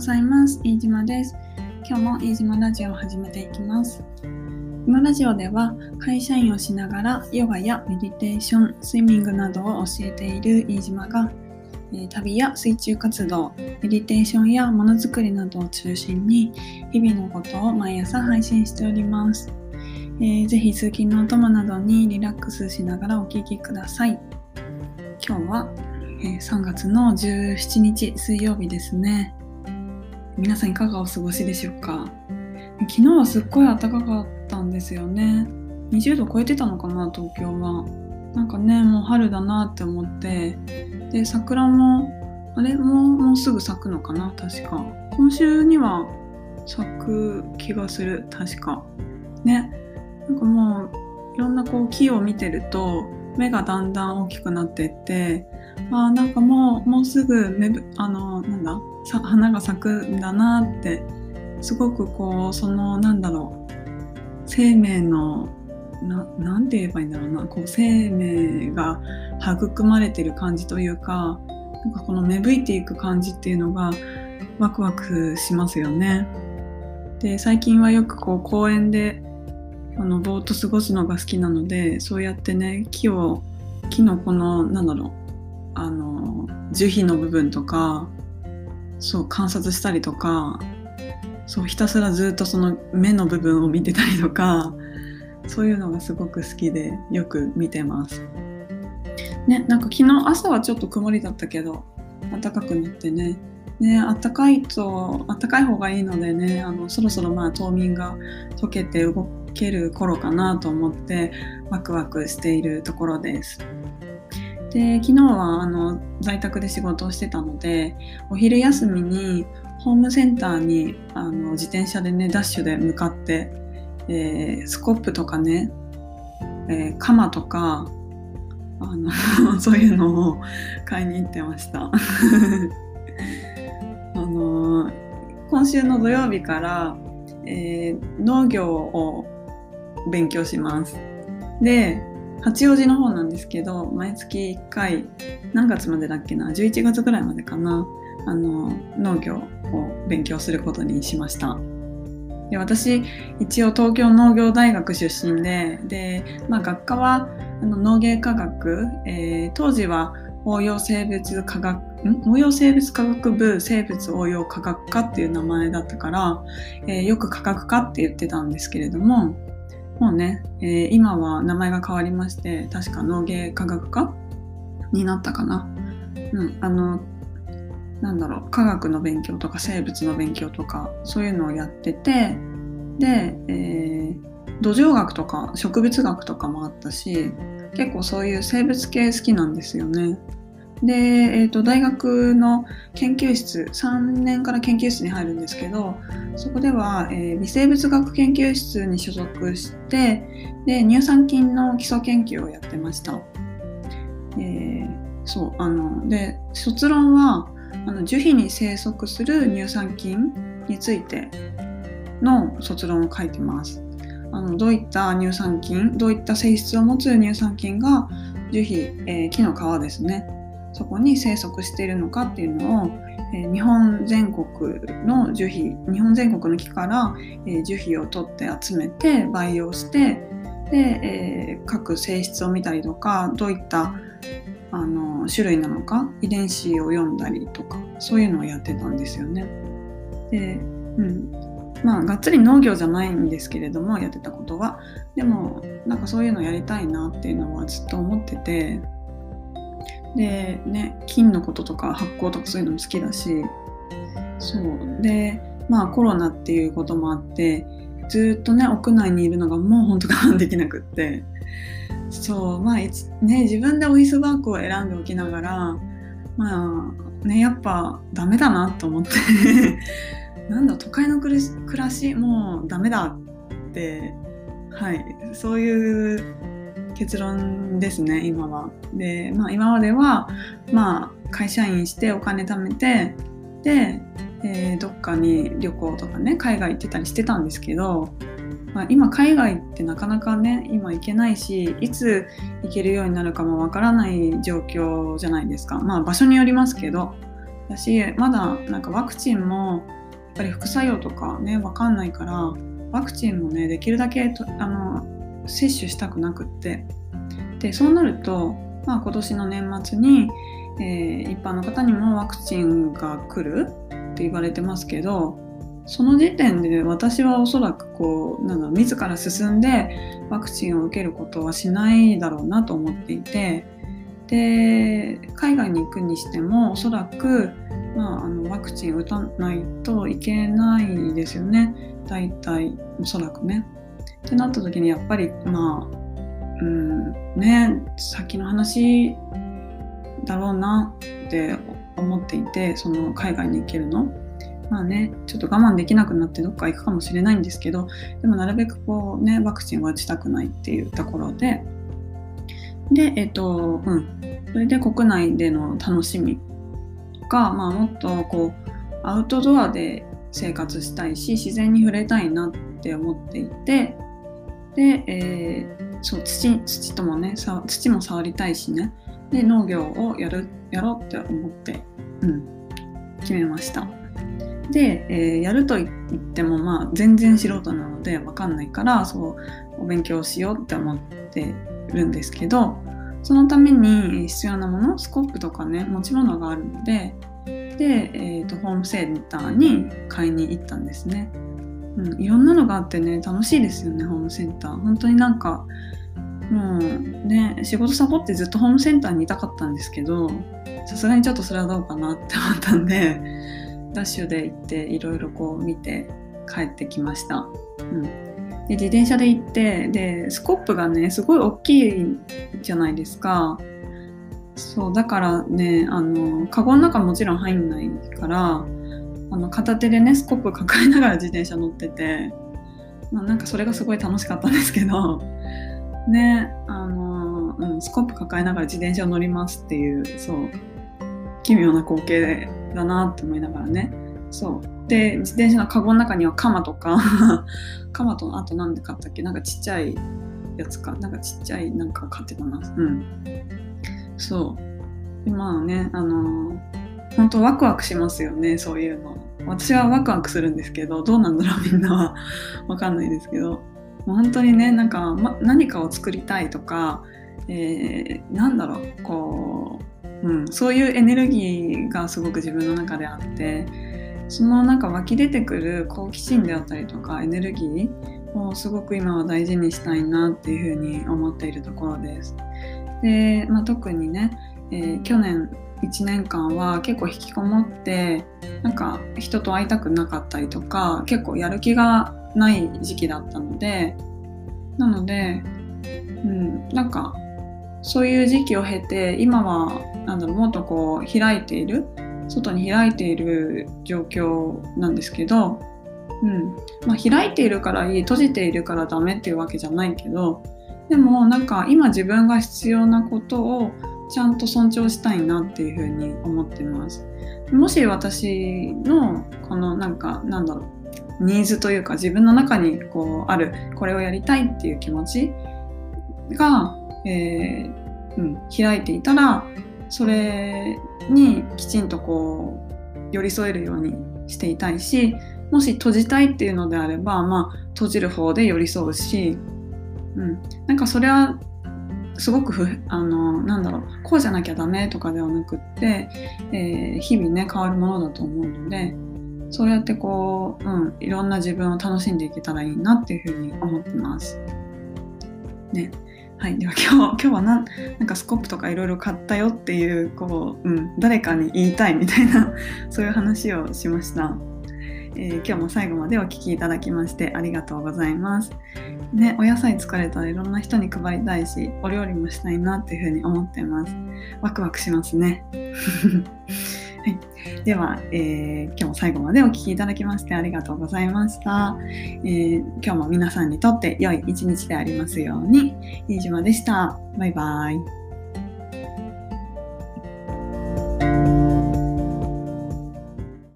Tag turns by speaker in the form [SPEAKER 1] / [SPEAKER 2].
[SPEAKER 1] ございます。飯島です。今日も飯島ラジオを始めていきます。このラジオでは会社員をしながらヨガやメディテーションスイミングなどを教えている飯島が旅や水中活動メディテーションやものづくりなどを中心に日々のことを毎朝配信しております、えー、ぜひ通勤のお供などにリラックスしながらお聴きください。今日は、え、3月の17日水曜日ですね。皆さんいかがお過ごしでしょうか？昨日はすっごい暖かかったんですよね。20度超えてたのかな東京は。なんかねもう春だなって思って。で桜もあれ？ももうすぐ咲くのかな？確か。今週には咲く気がする確か。ね。なんかもういろんなこう木を見てると目がだんだん大きくなってってあなんかもうもうすぐ芽あのなんだ花が咲くんだなってすごくこうそのなんだろう生命のななんて言えばいいんだろうなこう生命が育まれてる感じというかなんかこの芽吹いていく感じっていうのがワクワクしますよね。で最近はよくこう公園であのぼーっと過ごすのが好きなのでそうやってね木を木のこのなんだろうあの樹皮の部分とかそう観察したりとかそうひたすらずっとその目の部分を見てたりとかそういうのがすごく好きでよく見てます。ね、なんか昨日朝はちょっと曇りだったけど暖かくなってねね暖かいと暖かい方がいいのでねあのそろそろまあ冬眠が溶けて動ける頃かなと思ってワクワクしているところです。で昨日はあの在宅で仕事をしてたのでお昼休みにホームセンターにあの自転車でねダッシュで向かってえー、スコップとかね、えー、鎌とかあの そういうのを買いに行ってました今週の土曜日から、えー、農業を勉強しますで八王子の方なんですけど毎月1回何月までだっけな11月ぐらいまでかなあの農業を勉強することにしました。で私一応東京農業大学出身でで、まあ、学科はあの農芸科学、えー、当時は応用生物科学応用生物科学部生物応用科学科っていう名前だったから、えー、よく科学科って言ってたんですけれどももうね、えー、今は名前が変わりまして確か農芸科学科になったかな。うん、あのなんだろう科学の勉強とか生物の勉強とかそういうのをやっててで、えー、土壌学とか植物学とかもあったし結構そういう生物系好きなんですよね。で、えーと、大学の研究室3年から研究室に入るんですけどそこでは、えー、微生物学研究室に所属してで乳酸菌の基礎研究をやってました。えー、そうあので卒論はあの樹皮に生息する乳酸菌についての卒論を書いてます。あのどういった乳酸菌どういった性質を持つ乳酸菌が樹皮、えー、木の皮ですねそこに生息しているのかっていうのを、えー、日本全国の樹皮日本全国の木から、えー、樹皮を取って集めて培養してで、え各性質を見たりとかどういったあの種類なのか遺伝子を読んだりとかそういうのをやってたんですよね。で、うん、まあがっつり農業じゃないんですけれどもやってたことは。でもなんかそういうのやりたいなっていうのはずっと思ってて。でね菌のこととか発酵とかそういうのも好きだし。そう。でまあコロナっていうこともあってずっとね屋内にいるのがもうほんと我慢できなくって。そう。まあね自分でオフィスワークを選んでおきながらまあねやっぱダメだなと思って。なんだ都会の暮らしもうダメだって。はい。そういう結論ですね今は。で、まあ、今までは、まあ、会社員してお金貯めてで、えー、どっかに旅行とかね海外行ってたりしてたんですけどまあ、今海外ってなかなかね今行けないしいつ行けるようになるかもわからない状況じゃないですか。まあ場所によりますけど。だしまだなんかワクチンもぱり副作用とかね分かんないからワクチンもねできるだけとあの接種したくなくって。でそうなると、まあ、今年の年末に、えー、一般の方にもワクチンが来るって言われてますけどその時点で私はおそらくこうなんだ自ら進んでワクチンを受けることはしないだろうなと思っていてで海外に行くにしてもおそらく、まあ、あのワクチン打たないといけないですよね大体おそらくね。ってなった時にやっぱりまあうんね先の話だろうなって思っていてその海外に行けるの。まあね、ちょっと我慢できなくなってどっか行くかもしれないんですけどでもなるべくこうねワクチンは打ちたくないっていうところででえっ、とうんそれで国内での楽しみが、まあ、もっとこうアウトドアで生活したいし自然に触れたいなって思っていてで、えー、そう土土ともね土も触りたいしね。で農業をやるやろうって思って、うん、決めました。で、えー、やると言ってもまあ全然素人なので分かんないからそうお勉強しようって思ってるんですけどそのために必要なものスコップとかね持ち物があるのでで、えーと、とホームセンターに買いに行ったんですね。うん、いろんなのがあってね楽しいですよねホームセンター。本当になんかもうね仕事サボってずっとホームセンターにいたかったんですけどさすがにちょっとそれはどうかなって思ったんでダッシュで行っていろいろこう見て帰ってきました、うん、で自転車で行ってでスコップがねすごい大きいじゃないですか。そうだからねあのカゴの中もちろん入んないからあの片手でねスコップ抱えながら自転車乗ってて、まあ、なんかそれがすごい楽しかったんですけど ねあの、うん、スコップ抱えながら自転車乗りますっていうそう奇妙な光景だなって思いながらね。そう。で自転車のカゴの中には鎌とか 鎌とあと何で買ったっけ？なんかちっちゃいやつか。なんかちっちゃいなんか買ってたな。うん。そう。でまあねあの本当ワクワクしますよねそういうの。私はワクワクするんですけどどうなんだろうみんなは。わかんないですけど。本当にねなんか、ま、何かを作りたいとか、えー、なんだろうこう、うん、そういうエネルギーがすごく自分の中であってそのなんか湧き出てくる好奇心であったりとかエネルギーをすごく今は大事にしたいなっていうふうに思っているところです。で、まあ、特にね、えー、去年1年間は結構引きこもってなんか人と会いたくなかったりとか結構やる気がない時期だったのでなので、うん、なんかそういう時期を経て今はなんだろうもっとこう開いている外に開いている状況なんですけど、うんまあ、開いているからいい閉じているからダメっていうわけじゃないけどでもなんか今自分が必要なことをちゃんと尊重したいなっていうふうに思ってます。もし私のこのなんかなんだろうニーズというか自分の中にこうあるこれをやりたいっていう気持ちが、えーうん、開いていたらそれにきちんとこう寄り添えるようにしていたいしもし閉じたいっていうのであれば、まあ、閉じる方で寄り添うし、うん、なんかそれはすごくふあのなんだろうこうじゃなきゃダメとかではなくって、えー、日々ね変わるものだと思うのでそうやってこう、うん、いろんな自分を楽しんでいけたらいいなっていうふうに思ってます。ね。はい、では今日今日はななんかスコップとかいろいろ買ったよっていうこう、うん、誰かに言いたいみたいな そういう話をしました。えー、今日も最後までお聴きいただきましてありがとうございます。ね、お野菜疲れたらいろんな人に配りたいし、お料理もしたいなっていうふうに思ってます。ワクワクしますね。はい、では、えー、今日も最後までお聴きいただきましてありがとうございました、えー、今日も皆さんにとって良い一日でありますように。飯島でした。バイバイ。